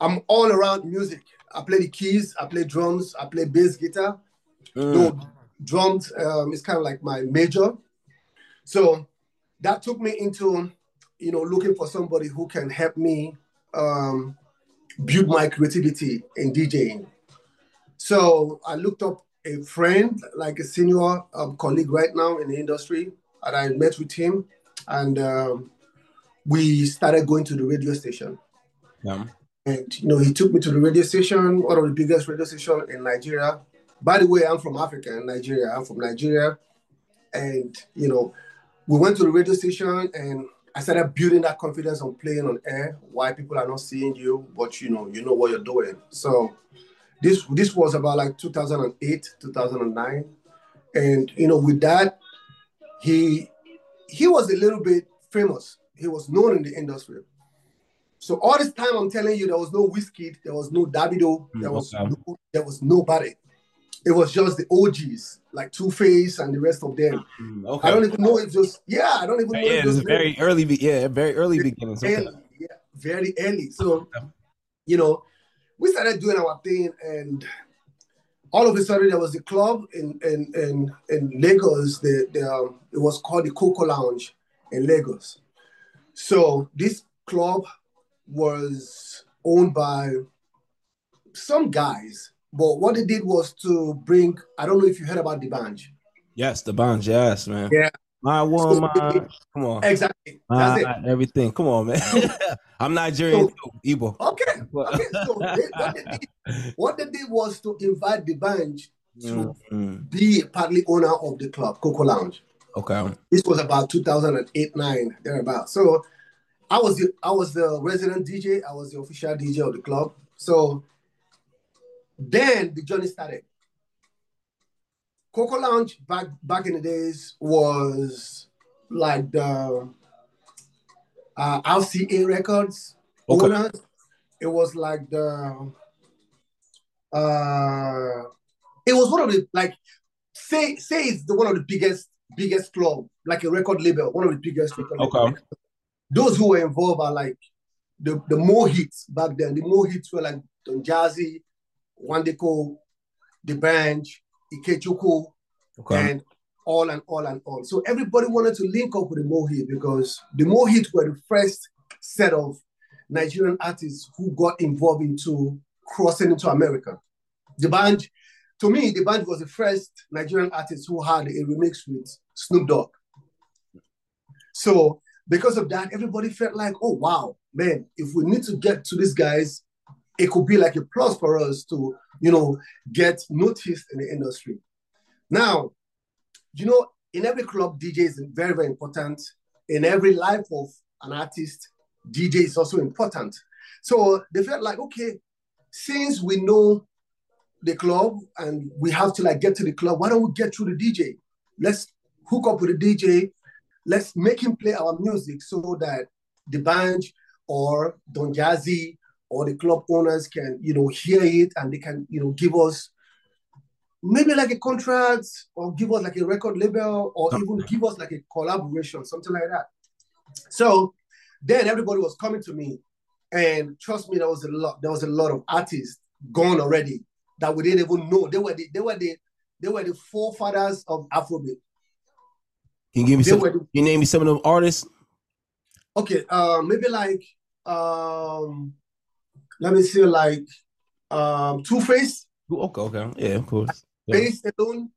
I'm all around music. I play the keys, I play drums, I play bass guitar. Though drums um, is kind of like my major. So that took me into, you know, looking for somebody who can help me um, build my creativity in DJing. So I looked up a friend, like a senior um, colleague right now in the industry, and I met with him, and um, we started going to the radio station. Yeah. And you know, he took me to the radio station, one of the biggest radio station in Nigeria. By the way, I'm from Africa and Nigeria. I'm from Nigeria, and you know, we went to the radio station, and I started building that confidence on playing on air. Why people are not seeing you, but you know, you know what you're doing. So this this was about like 2008, 2009, and you know, with that, he he was a little bit famous. He was known in the industry. So all this time, I'm telling you, there was no Wizkid, there was no Davido, there was no, there was nobody. It was just the OGs, like Two Face and the rest of them. Mm, okay. I don't even know if just yeah, I don't even know. yeah, it was very early. Be- yeah, very early beginnings. Okay. yeah, very early. So, you know, we started doing our thing, and all of a sudden there was a club in in in, in Lagos. The, the um, it was called the Coco Lounge in Lagos. So this club was owned by some guys, but what they did was to bring. I don't know if you heard about D'banj. Yes, the bonds. Yes, man. Yeah. My woman. Come on. Exactly. My, That's it. everything. Come on, man. I'm Nigerian So- too. Igbo. Okay. Okay. So they, what, they did, what they did was to invite D'banj to Mm, be a partly owner of the club, Coco Lounge. okay. This was about 2008, 9, thereabout. So I was the I was the resident DJ, I was the official DJ of the club. So then the journey started. Coco Lounge back back in the days was like the uh, RCA Records Okay. owners. It was like the uh it was one of the like say say it's the one of the biggest biggest club like a record label one of the biggest record Okay. labels. Those who were involved are like the the Mo' Hits back then the Mo' Hits were like Don Jazzy Wande Coal the bench Ikechukwu Okay. and all and all and all. So everybody wanted to link up with the Mohit because the Mohit were the first set of Nigerian artists who got involved into crossing into America. D'banj, to me, D'banj was the first Nigerian artist who had a remix with Snoop Dogg. So because of that, everybody felt like, oh wow, man, if we need to get to these guys, it could be like a plus for us to, you know, get noticed in the industry. Now, you know, in every club, DJ is very, very important. In every life of an artist, DJ is also important. So they felt like, okay, since we know the club and we have to like get to the club, why don't we get through the DJ? Let's hook up with the DJ. Let's make him play our music so that D'banj or Don Jazzy or the club owners can, you know, hear it and they can, you know, give us maybe like a contract or give us like a record label or even give us like a collaboration, something like that. So then everybody was coming to me, and trust me, there was a lot. There was a lot of artists gone already that we didn't even know. They were the they were the they were the forefathers of Afrobeat. Can you give me some? were you name me some of them artists? okay, uh, maybe like um, let me see, like um, Two Face, Okay, okay, yeah, of course. Yeah. Face alone,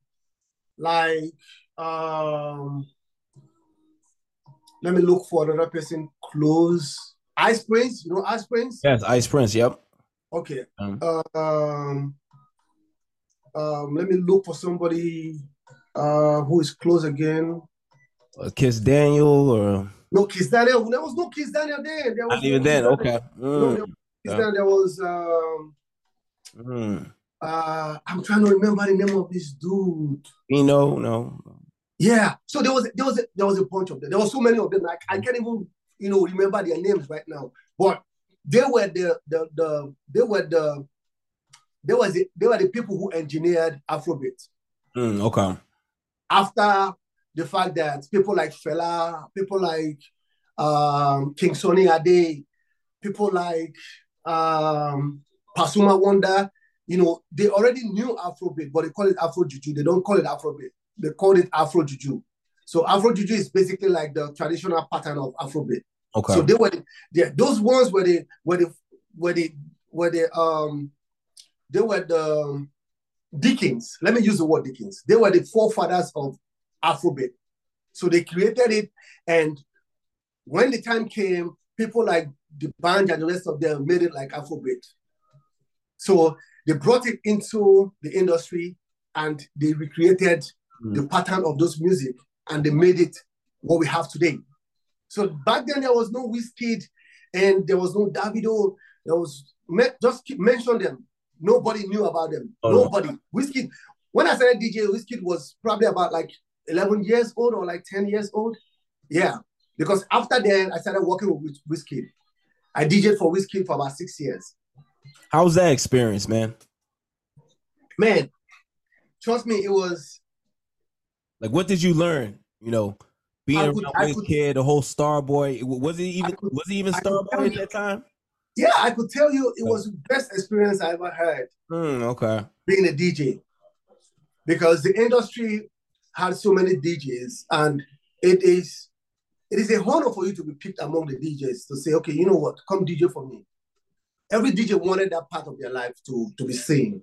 like um, let me look for another person close. Ice Prince, you know Ice Prince? Yes, Ice Prince. Yep. Okay. Um, Um, um, let me look for somebody uh who is close again. Uh, Kiss Daniel or No, Kiss Daniel. There was no Kiss Daniel then. There was not no even then. Daniel. Okay. No, Mm. there was no Yeah. Then there was um, Mm. uh, I'm trying to remember the name of this dude. You know, no. Yeah. So there was there was a, there was a bunch of them. There were so many of them. Like I can't even you know remember their names right now. But they were the the the they were the they was the, they were the people who engineered Afrobeat. Mm, okay. After the fact that people like Fela, people like um, King Sunny Ade, people like um, Pasuma Wonder, you know, they already knew Afrobeat, but they call it Afro Juju. They don't call it Afrobeat. They call it Afro Juju. So Afro Juju is basically like the traditional pattern of Afrobeat. Okay. So they were they, those ones were the were the were the were the um they were the um, Dickens. Let me use the word Dickens. They were the forefathers of Afrobeat. So they created it, and when the time came, people like D'banj and the rest of them made it like Afrobeat. So they brought it into the industry and they recreated mm. the pattern of those music and they made it what we have today. So back then there was no Wizkid and there was no Davido. There was just mention them. Nobody knew about them. Oh, no. Nobody. Wizkid. When I started DJ, Wizkid was probably about like 11 years old or like 10 years old. Yeah, because after then I started working with Wizkid. I DJed for Wizkid for about six years. How was that experience, man? Man, trust me, it was Like, what did you learn? You know, being I around could- I could- Kid, the whole Starboy. Was it even could- was it even Starboy at that time? yeah, I could tell you it was the best experience I ever had. Mm, okay. being a DJ because the industry has so many DJs and it is it is a honor for you to be picked among the DJs to say, okay, you know what, come DJ for me. Every DJ wanted that part of their life to, to be seen.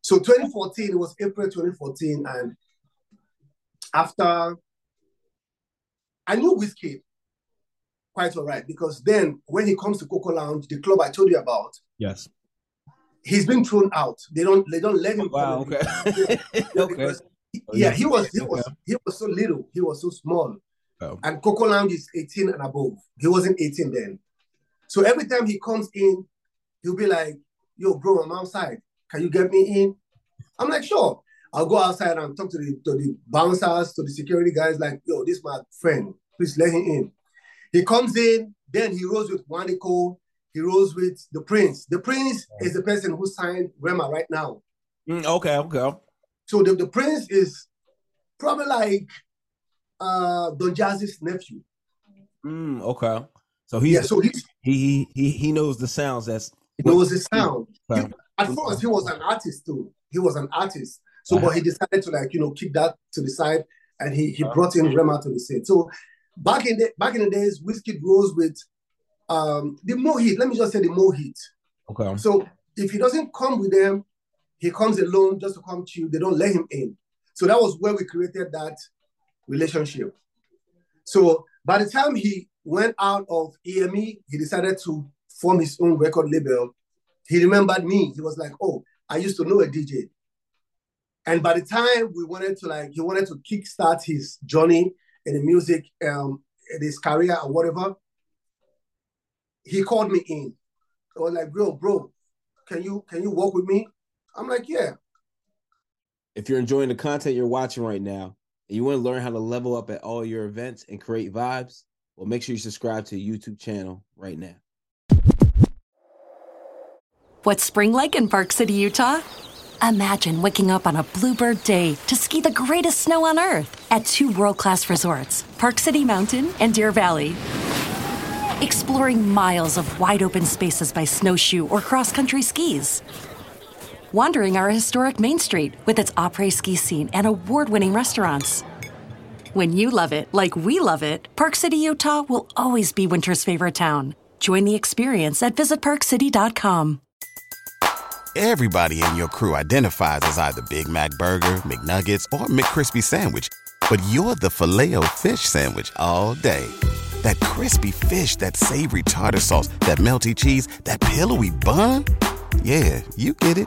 So 2014, it was April 2014, and after I knew Wizkid quite all right because then when he comes to Coco Lounge, the club I told you about, Yes. he's been thrown out. They don't they don't let him. Wow. come. Okay. Yeah, okay. Oh, yeah, he was he was he was so little, he was so small. Oh. And Coco Lounge is 18 and above. He wasn't 18 then. So every time he comes in, he'll be like, yo, bro, I'm outside. Can you get me in? I'm like, sure. I'll go outside and talk to the to the bouncers, to the security guys, like, yo, this is my friend. Please let him in. He comes in, then he rolls with Wande Coal, he rolls with D'Prince. The prince is the person who signed Rema right now. Mm, okay. Okay. So the, D'Prince is probably like uh Don Jazzy's nephew. Mm, okay. So he's Yeah, so he, he he he knows the sounds. That's he knows the sound. He- at first, he was an artist too. He was an artist. So, but he decided to like you know keep that to the side, and he he brought in Rema to the scene. So back in the back in the days, Wizkid rose with um the heat. Let me just say the more heat. okay. So if he doesn't come with them, he comes alone just to come to you. They don't let him in. So that was where we created that relationship. So by the time he went out of EME, he decided to form his own record label. He remembered me. He was like, "Oh, I used to know a DJ." And by the time we wanted to like, he wanted to kickstart his journey in the music, um, in his career or whatever. He called me in. I was like, "Bro, bro, can you can you work with me?" I'm like, "Yeah." If you're enjoying the content you're watching right now, and you want to learn how to level up at all your events and create vibes, well, make sure you subscribe to the YouTube channel right now. What's spring like in Park City, Utah? Imagine waking up on a bluebird day to ski the greatest snow on earth at two world class resorts, Park City Mountain and Deer Valley. Exploring miles of wide open spaces by snowshoe or cross country skis. Wandering our historic Main Street with its après ski scene and award winning restaurants. When you love it like we love it, Park City, Utah will always be winter's favorite town. Join the experience at visitparkcity.com. Everybody in your crew identifies as either Big Mac Burger, McNuggets, or McCrispy Sandwich. But you're the filet fish Sandwich all day. That crispy fish, that savory tartar sauce, that melty cheese, that pillowy bun. Yeah, you get it.